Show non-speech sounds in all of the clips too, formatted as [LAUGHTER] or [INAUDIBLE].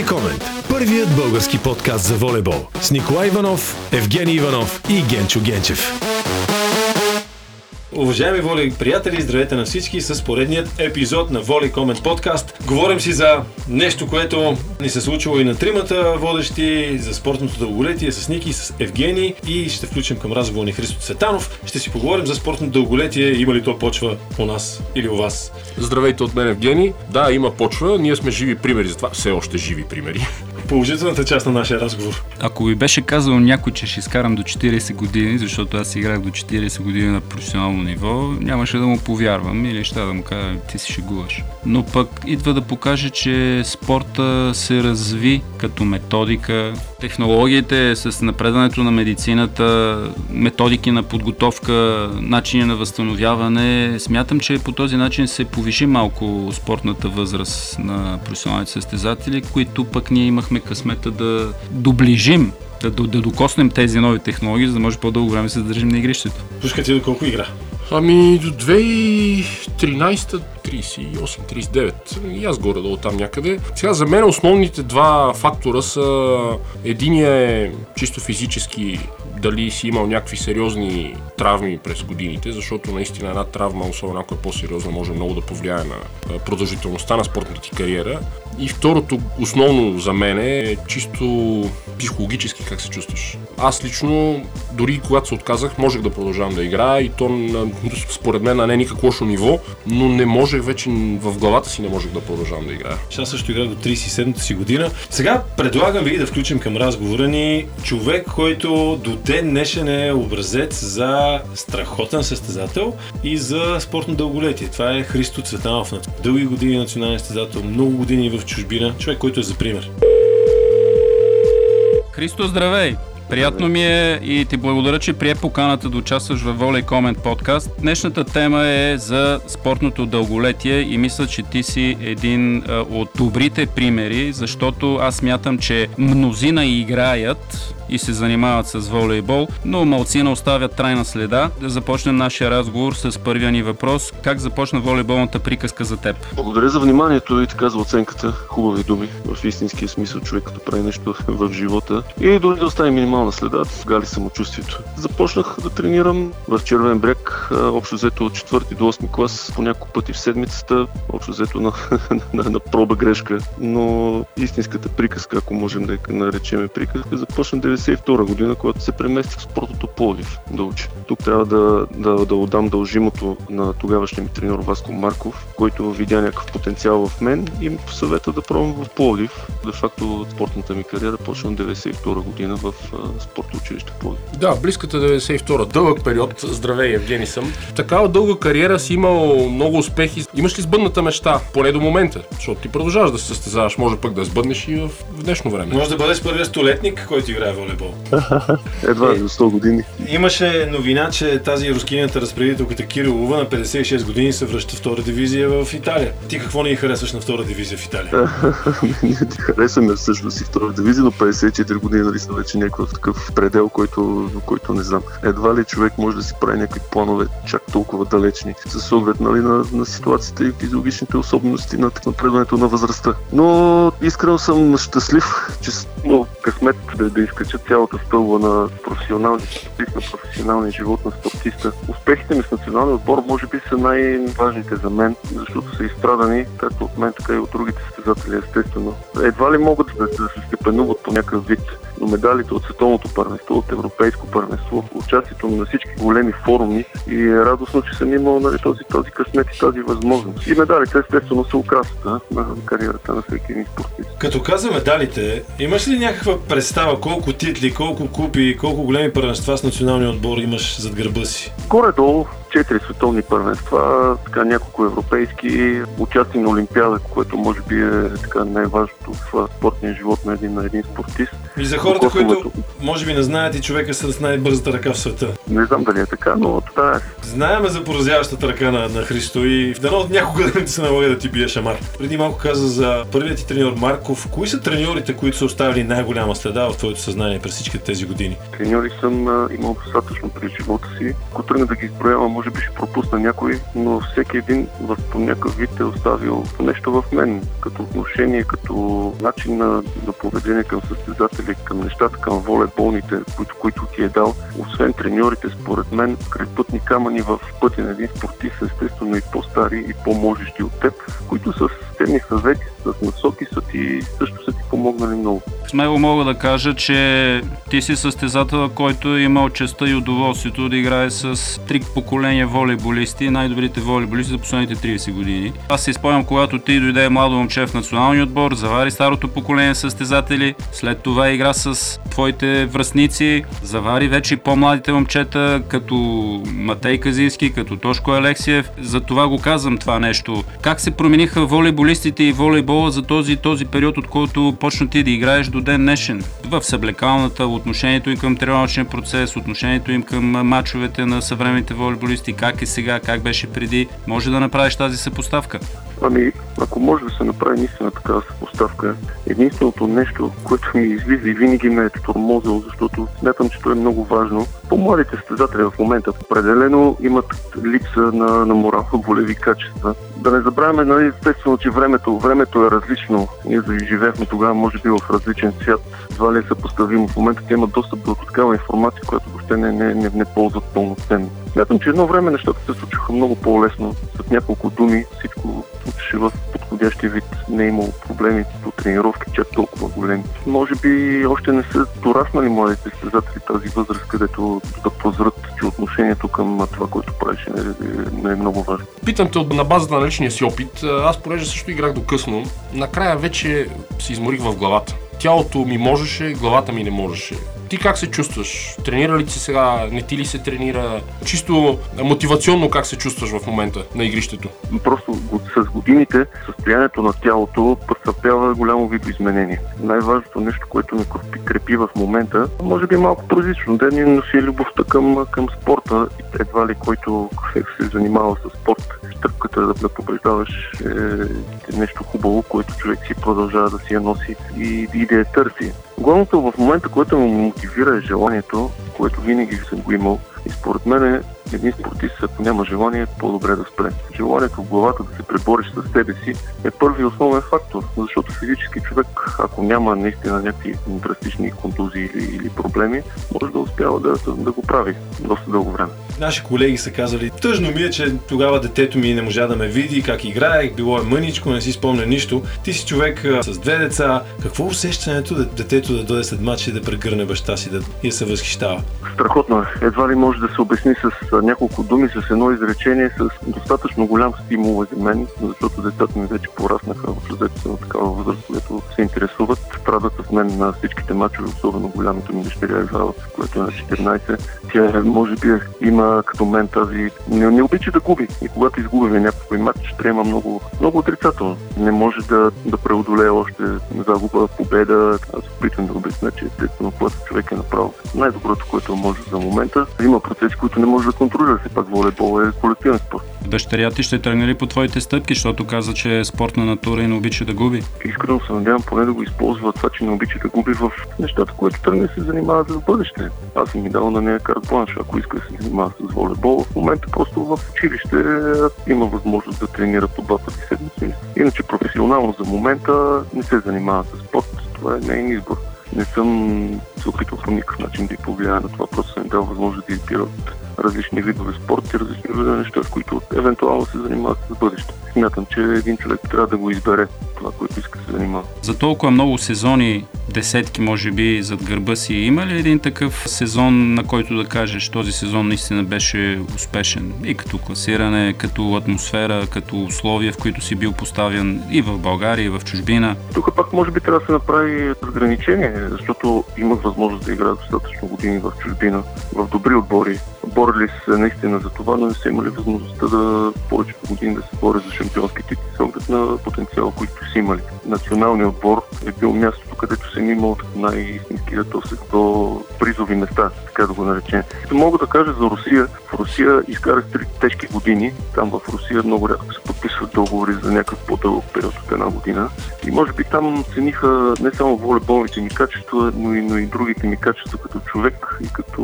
Волей Комент. Първият български подкаст за волейбол. С Николай Иванов, Евгений Иванов и Генчо Генчев. Уважаеми воли приятели, здравейте на всички с поредният епизод на Воли Комент подкаст. Говорим си за нещо, което ни се случило и на тримата водещи, за спортното дълголетие с Ники, с Евгений и ще включим към разговор ни Христо Цветанов. Ще си поговорим за спортното дълголетие, има ли то почва у нас или у вас. Здравейте от мен, Евгений. Да, има почва. Ние сме живи примери за това. Все още живи примери. Положителната част на нашия разговор. Ако ви беше казал някой, че ще изкарам до 40 години, защото аз играх до 40 години на професионално ниво, нямаше да му повярвам или ще да му кажа, ти си шегуваш. Но пък идва да покаже, че спорта се разви като методика. Технологиите с напредването на медицината, методики на подготовка, начини на възстановяване, смятам, че по този начин се повиши малко спортната възраст на професионалните състезатели, които пък ние имахме късмета да доближим да, да, да докоснем тези нови технологии, за да може по-дълго време се задържим на игрището. Пушка ти до колко игра? Ами до 2013 38-39. И аз горе-долу там някъде. Сега за мен основните два фактора са единия е чисто физически дали си имал някакви сериозни травми през годините, защото наистина една травма, особено ако е по-сериозна, може много да повлияе на продължителността на спортната ти кариера. И второто, основно за мен е чисто психологически как се чувстваш. Аз лично, дори когато се отказах, можех да продължавам да играя и то според мен на не никакво лошо ниво, но не можех вече в главата си не можех да продължавам да играя. Аз също играх до 37-та си година. Сега предлагам ви да включим към разговора ни човек, който до ден днешен е образец за страхотен състезател и за спортно дълголетие. Това е Христо Цветанов. Дълги години национален състезател, много години в чужбина. Човек, който е за пример. Христо, здравей! Приятно ми е и ти благодаря, че прие поканата да участваш в Волей Комент подкаст. Днешната тема е за спортното дълголетие и мисля, че ти си един от добрите примери, защото аз мятам, че мнозина играят и се занимават с волейбол, но малцина оставят трайна следа. Да започнем нашия разговор с първия ни въпрос. Как започна волейболната приказка за теб? Благодаря за вниманието и така за оценката. Хубави думи в истинския смисъл човек като прави нещо [LAUGHS] в живота. И дори да остави минимална следа, гали самочувствието. Започнах да тренирам в Червен бряг, общо взето от 4 до 8 клас, по няколко пъти в седмицата, общо взето на, [LAUGHS] на, на проба грешка. Но истинската приказка, ако можем да я наречем приказка, започна 1992 година, когато се преместих в спортото Пловдив да уча. Тук трябва да, да, да отдам дължимото на тогавашния ми тренер Васко Марков, който видя някакъв потенциал в мен и ми посъвета да пробвам в Пловдив. Де факто спортната ми кариера почна 1992 година в спортно училище Пловдив. Да, близката 92 дълъг период. Здравей, Евгений съм. Такава дълга кариера си имал много успехи. Имаш ли сбъдната мечта, поне до момента? Защото ти продължаваш да се състезаваш, може пък да сбъднеш и в днешно време. Може да бъдеш първият столетник, който играе волейбол. Едва за 100 години. Имаше новина, че тази рускинята разпределителката Кирилова на 56 години се връща втора дивизия в Италия. Ти какво не харесваш на втора дивизия в Италия? [LAUGHS] Ние ти харесваме всъщност и втора дивизия, но 54 години нали са вече някакъв такъв предел, който, който не знам. Едва ли човек може да си прави някакви планове чак толкова далечни, с оглед нали, на, на ситуацията и физиологичните особености на напредването на възрастта. Но искрено съм щастлив, че късмет да, да изкача цялата стълба на професионалния спортист, на професионалния живот на спортиста. Успехите ми с националния отбор може би са най-важните за мен, защото са изстрадани както от мен, така и от другите състезатели, естествено. Едва ли могат да, да се степенуват по някакъв вид медалите от световното първенство, от европейско първенство, участието на всички големи форуми и е радостно, че съм имал нали, този, този късмет и тази възможност. И медалите естествено са украсата на кариерата на всеки един спортист. Като каза медалите, имаш ли някаква представа колко титли, колко купи, колко големи първенства с националния отбор имаш зад гърба си? Горе-долу четири световни първенства, така няколко европейски, участие на Олимпиада, което може би е така най-важното в спортния живот на един, на един спортист. И за хората, които може би не знаят и човека с най-бързата ръка в света. Не знам дали е така, но това е. Знаеме за поразяващата ръка на, на Христо и в дано някога [LAUGHS] да не се налага да ти бие шамар. Преди малко каза за първият ти треньор Марков. Кои са треньорите, които са оставили най-голяма следа в твоето съзнание през всички тези години? Треньори съм имал достатъчно през живота си. Ако тръгна да ги изброявам, може би ще пропусна някой, но всеки един в някакъв вид е оставил нещо в мен, като отношение, като начин на, на поведение към състезатели, към нещата, към волейболните, които, които ти е дал. Освен треньорите, според мен, крайпътни камъни в пътя на един спортист, естествено и по-стари и по-можещи от теб, които техни съвети, с насоки са ти, също са ти помогнали много. Смело мога да кажа, че ти си състезател, който е имал честа и удоволствието да играе с три поколения волейболисти, най-добрите волейболисти за последните 30 години. Аз си спомням, когато ти дойде младо момче в националния отбор, завари старото поколение състезатели, след това игра с твоите връзници, завари вече по-младите момчета, като Матей Казински, като Тошко Алексиев. За това го казвам това нещо. Как се промениха волейболистите и волейбола за този, този период, от който почна ти да играеш до ден днешен? В съблекалната, отношението им към тренировъчния процес, отношението им към мачовете на съвременните волейболисти, как е сега, как беше преди. Може да направиш тази съпоставка? Ами, ако може да се направи наистина такава съпоставка, единственото нещо, което ми излиза и винаги ме е тормозило, защото смятам, че то е много важно. По-младите състезатели в момента определено имат липса на, на морално волеви качества. Да не забравяме, нали, естествено, че времето, времето е различно. Ние живеехме тогава, може би, в различен свят. Това ли е съпоставимо? В момента те имат достъп до такава информация, която въобще не, не, не, не ползват пълноценно. Смятам, че едно време нещата се случваха много по-лесно. С няколко думи всичко случваше в подходящия вид. Не е имало проблеми по тренировки, чак толкова големи. Може би още не са дораснали младите състезатели тази възраст, където да прозрат, че отношението към това, което правиш, е, не е много важно. Питам те на базата на личния си опит. Аз понеже също играх до късно, накрая вече се изморих в главата. Тялото ми можеше, главата ми не можеше. Ти как се чувстваш? Тренира ли си сега? Не ти ли се тренира? Чисто мотивационно как се чувстваш в момента на игрището? Просто с годините състоянието на тялото претърпява голямо видоизменение. Най-важното нещо, което ме крепи в момента, може би е малко прозично, да ни носи любовта към, към спорта. Едва ли който се занимава с спорт, стъпката да, да побеждаваш е нещо хубаво, което човек си продължава да си я носи и, и да я търси. Главното в момента, което ме мотивира е желанието, което винаги съм го имал. И според мен е, един спортист, ако няма желание, по-добре да спре. Желанието в главата да се пребориш с себе си е първи основен фактор, защото физически човек, ако няма наистина някакви драстични контузии или, или проблеми, може да успява да, да го прави доста дълго време. Наши колеги са казали, тъжно ми е, че тогава детето ми не можа да ме види, как играех, било е мъничко, не си спомня нищо. Ти си човек с две деца. Какво усещането да детето да дойде след матч и да прегърне баща си да, и да се възхищава? Страхотно е. Едва ли може да се обясни с няколко думи, с едно изречение, с достатъчно голям стимул за мен, защото децата ми вече пораснаха в разето на такава възраст, която се интересуват. Страдат с мен на всичките мачове, особено голямото ми дъщеря Ивала, което е на 14. Тя може би има като мен тази... Не, не обича да губи. И когато изгубим някакъв матч, приема много, много отрицателно. Не може да, да преодолее още загуба, победа. Аз опитвам да обясня, че естествено, когато човек е направил най-доброто, което може за момента, има процеси, които не може да контролира. Все пак волейбол е колективен спорт. Дъщеря ти ще тръгне ли по твоите стъпки, защото каза, че е спортна натура и не обича да губи? Искрено се надявам поне да го използва това, че не обича да губи в нещата, които тръгне се занимава за бъдеще. Аз съм ми дал на нея карт ако иска да се занимава с волейбол. В момента просто в училище има възможност да тренира по два пъти седмици. Иначе професионално за момента не се занимава с спорт. Това е нейн избор. Не съм се опитал по никакъв начин да й повлияе на това, просто съм дал възможност да избира различни видове спорт и различни видове неща, с които евентуално се занимават с бъдеще. Смятам, че един човек трябва да го избере това, което иска да се занимава. За толкова много сезони, десетки може би зад гърба си, има ли един такъв сезон, на който да кажеш, този сезон наистина беше успешен и като класиране, като атмосфера, като условия, в които си бил поставен и в България, и в чужбина? Тук пак може би трябва да се направи разграничение, защото имах възможност да играя достатъчно години в чужбина, в добри отбори. Борили се наистина за това, но не са имали възможността да повечето години да се борят за шампионски титли с оглед на потенциала, който са имали. Националният отбор е бил мястото, където съм имал най-истинския досег до призови места, така да го наречем. Мога да кажа за Русия. В Русия изкарах три тежки години. Там в Русия много рядко се подписват договори за някакъв по-дълъг период от една година. И може би там цениха не само волейболните ми качества, но и, но и другите ми качества като човек и като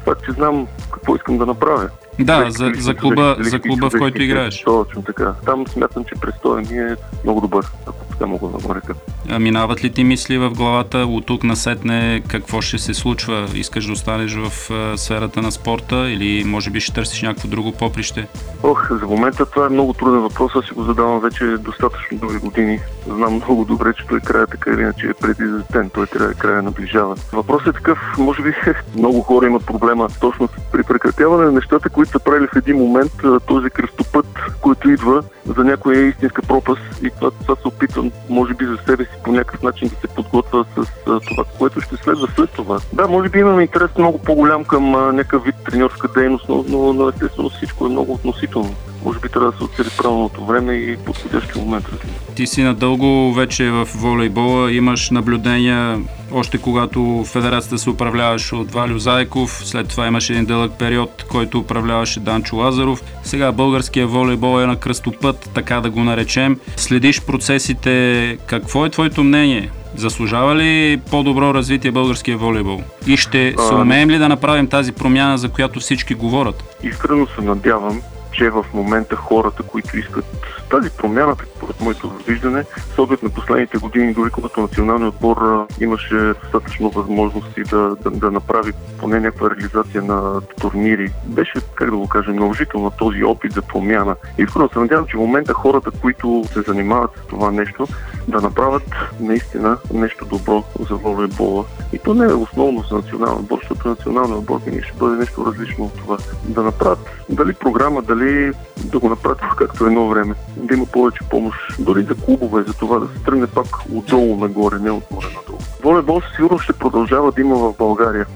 това, че знам какво искам да направя. Да, за, за клуба, за клуба в който играеш. Точно така. Там смятам, че престоят ми е много добър, ако да го нарека. А минават ли ти мисли в главата от тук насетне какво ще се случва? Искаш да останеш в сферата на спорта или може би ще търсиш някакво друго поприще? Ох, за момента това е много труден въпрос. Аз си го задавам вече достатъчно дълги години. Знам много добре, че той края така или иначе е предизвестен. Той края, края наближава. Въпросът е такъв, може би [LAUGHS] много хора имат проблема точно при прекратяване на нещата, които са правили в един момент, този кръстопът, който идва за някоя истинска пропаст и това, това се опитвам, може би за себе си по някакъв начин да се подготвя с а, това, което ще следва след това. Да, може би имам интерес много по-голям към а, някакъв вид треньорска дейност, но, но, но естествено всичко е много относително. Може би трябва да се отсели правилното време и подходящия момент. Ти си надълго вече в волейбола, имаш наблюдения още когато федерацията се управляваше от Валю Зайков, след това имаше един дълъг период, който управляваше Данчо Лазаров. Сега българския волейбол е на кръстопът, така да го наречем. Следиш процесите. Какво е твоето мнение? Заслужава ли по-добро развитие българския волейбол? И ще се умеем ли да направим тази промяна, за която всички говорят? Искрено се надявам, че в момента хората, които искат тази промяна, според моето виждане, с оглед на последните години, дори когато националният отбор имаше достатъчно възможности да, да, да направи поне някаква реализация на турнири, беше, как да го кажем, наложително този опит за промяна. Искрено се надявам, че в момента хората, които се занимават с това нещо, да направят наистина нещо добро за волейбола. И то не е основно за националния отбор, защото националният отбор винаги ще бъде нещо различно от това. Да направят дали програма, дали да го направят както едно време, да има повече помощ, дори за клубове, за това да се тръгне пак отдолу нагоре, не отгоре надолу. Волейбол със сигурност ще продължава да има в България,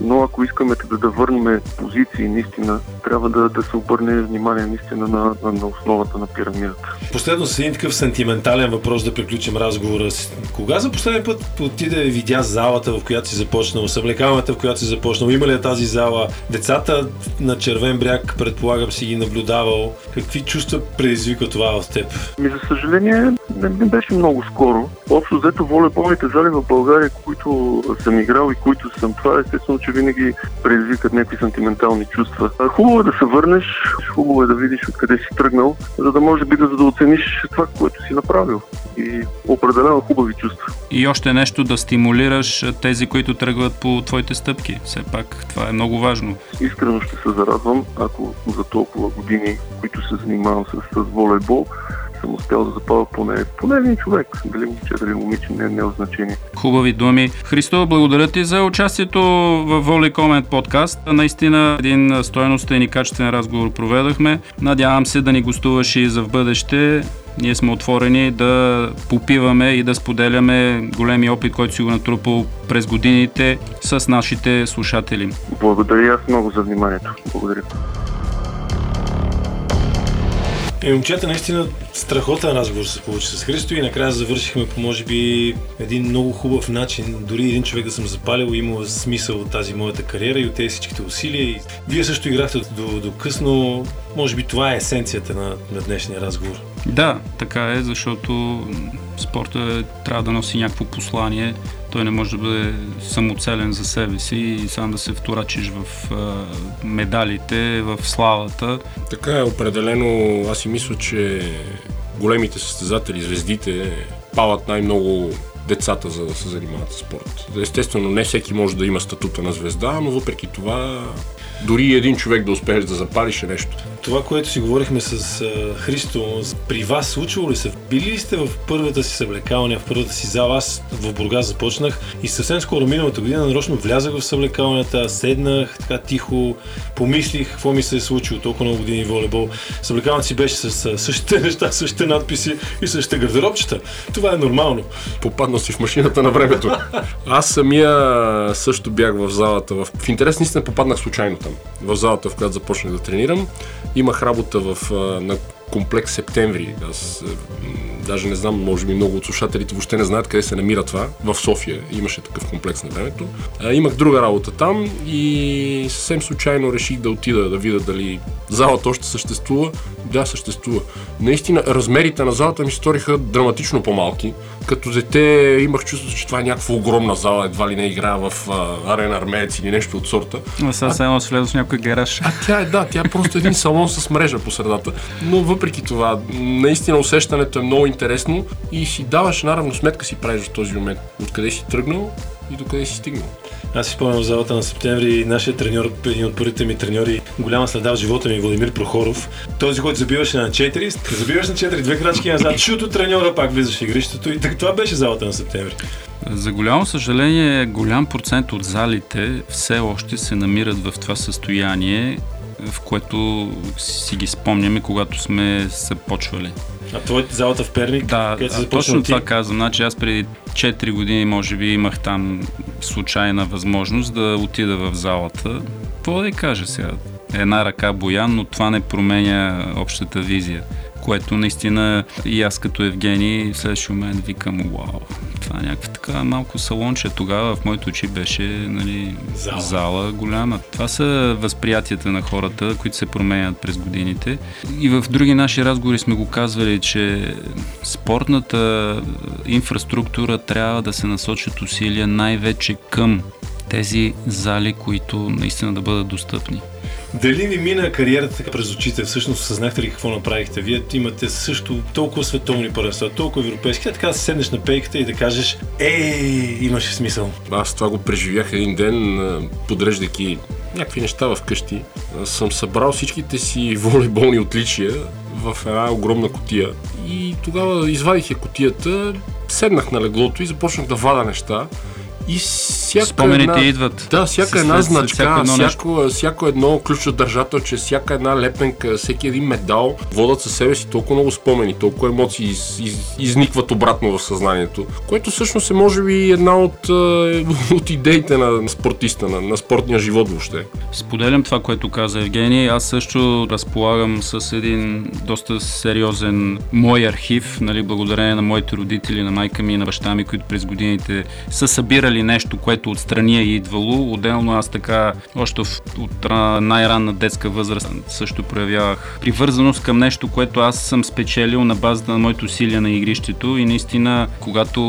но ако искаме да, да върнем позиции, наистина, трябва да, да се обърне внимание наистина на, на, на основата на пирамидата. Последно с един такъв сантиментален въпрос да приключим разговора. си. Кога за последния път отиде и видя залата, в която си започнал, съблекалната, в която си започнал? Има ли е тази зала? Децата на Червен бряг, предполагам, си ги наблюдавал. Какви чувства предизвика това в теб? Ми, за съжаление, не, не беше много скоро. Общо взето волейболните зали в България, които съм играл и които съм, това естествено, че винаги предизвикат някакви сантиментални чувства. А, Хубаво е да се върнеш, хубаво е да видиш откъде си тръгнал, за да може би да, за да оцениш това, което си направил. И определено хубави чувства. И още нещо да стимулираш тези, които тръгват по твоите стъпки. Все пак това е много важно. Искрено ще се зарадвам, ако за толкова години, които се занимавам с, с волейбол, съм успял да запаля поне, поне един човек. Дали момче, дали момиче, не, не е значение. Хубави думи. Христо, благодаря ти за участието в Volley Comment подкаст. Наистина един стоеностен и качествен разговор проведахме. Надявам се да ни гостуваш и за в бъдеще. Ние сме отворени да попиваме и да споделяме големи опит, който си го натрупал през годините с нашите слушатели. Благодаря много за вниманието. Благодаря. Е, момчета, наистина страхотен разговор се получи с Христо и накрая завършихме по може би един много хубав начин. Дори един човек да съм запалил, има смисъл от тази моята кариера и от тези всичките усилия. И вие също играхте до, до късно. Може би това е есенцията на, на днешния разговор. Да, така е, защото спорта трябва да носи някакво послание. Той не може да бъде самоцелен за себе си и сам да се вторачиш в а, медалите, в славата. Така е определено. Аз си мисля, че големите състезатели, звездите, палат най-много децата, за да се занимават с спорт. Естествено, не всеки може да има статута на звезда, но въпреки това, дори един човек да успееш да запалиш е нещо. Това, което си говорихме с Христо, при вас случвало ли се? Били ли сте в първата си съблекалня, в първата си зала? Аз в Бургас започнах и съвсем скоро миналата година нарочно влязах в съблекалнята, седнах така тихо, помислих какво ми се е случило толкова много години волейбол. Съблекалната си беше с същите неща, същите надписи и същите гардеробчета. Това е нормално. Попаднал си в машината на времето. Аз самия също бях в залата. В, в интерес наистина попаднах случайно там. В залата, в която започнах да тренирам. Имах работа в, на комплекс Септември. Аз м, даже не знам, може би много от слушателите въобще не знаят къде се намира това. В София имаше такъв комплекс на времето. Имах друга работа там и съвсем случайно реших да отида да видя дали залата още съществува. Да, съществува. Наистина, размерите на залата ми сториха драматично по-малки. Като дете имах чувството, че това е някаква огромна зала, едва ли не играе в а, арена армеец или нещо от сорта. А сега само влезе в някой гараж. А тя е, да, тя е просто един салон с мрежа по средата. Но въпреки това, наистина усещането е много интересно и си даваш наравно сметка си правиш в този момент. Откъде си тръгнал и докъде си стигнал. Аз си спомням в залата на септември, нашия треньор, един от първите ми треньори, голяма следа в живота ми, Владимир Прохоров. Този, който забиваше на 4, забиваш на 4, две крачки назад, [LAUGHS] чуто треньора пак влизаш в игрището и това беше залата на септември. За голямо съжаление, голям процент от залите все още се намират в това състояние, в което си ги спомняме, когато сме започвали. А твоите залата в Перник? Да, а, точно ти? това казвам. Значи аз преди 4 години, може би, имах там случайна възможност да отида в залата. Какво да кажа сега? Една ръка боян, но това не променя общата визия. Което наистина и аз като Евгений в следващия момент викам, вау, това е някаква така малко салонче. Тогава в моите очи беше нали, Зала. зала голяма. Това са възприятията на хората, които се променят през годините. И в други наши разговори сме го казвали, че спортната инфраструктура трябва да се насочат усилия най-вече към тези зали, които наистина да бъдат достъпни. Дали ви мина кариерата така през очите? Всъщност съзнахте ли какво направихте? Вие имате също толкова световни първенства, толкова европейски, така да седнеш на пейката и да кажеш, ей, имаше смисъл. Аз това го преживях един ден, а, подреждайки някакви неща вкъщи. А, Съм събрал всичките си волейболни отличия в една огромна котия. И тогава извадих я котията, седнах на леглото и започнах да вада неща. И всяка Спомените една... идват. Да, всяка След- една значка, всяко едно всяко, всяко едно ключово държателче, всяка една лепенка, всеки един медал водят със себе си толкова много спомени, толкова емоции из, из, изникват обратно в съзнанието, което всъщност е може би една от, е, [LAUGHS] от идеите на спортиста, на, на спортния живот въобще. Споделям това, което каза Евгений. Аз също разполагам с един доста сериозен мой архив, нали, благодарение на моите родители, на майка ми и на баща ми, които през годините са събирали нещо, което отстрани е идвало. Отделно аз така, още в, от ра- най-ранна детска възраст също проявявах привързаност към нещо, което аз съм спечелил на базата на моите усилия на игрището и наистина, когато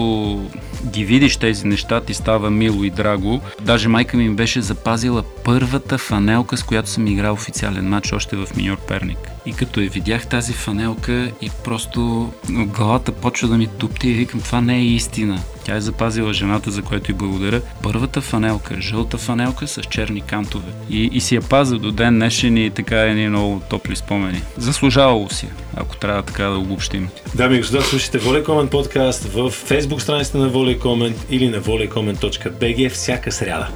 ги видиш тези неща, ти става мило и драго. Даже майка ми беше запазила първата фанелка, с която съм играл официален матч още в Миньор Перник. И като я видях тази фанелка и просто главата почва да ми тупти и викам, това не е истина. Тя е запазила жената, за което и благодаря. Първата фанелка, жълта фанелка с черни кантове. И, и си я пазя до ден днешен и така е ни много топли спомени. Заслужавало си, ако трябва така да обобщим. Дами и господа, слушайте Волей Комент подкаст в Facebook страницата на Комент или на volleycomment.bg всяка сряда.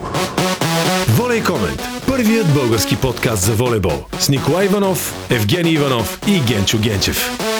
Волей Комент. Първият български подкаст за волейбол с Николай Иванов, Евгений Иванов и Генчо Генчев.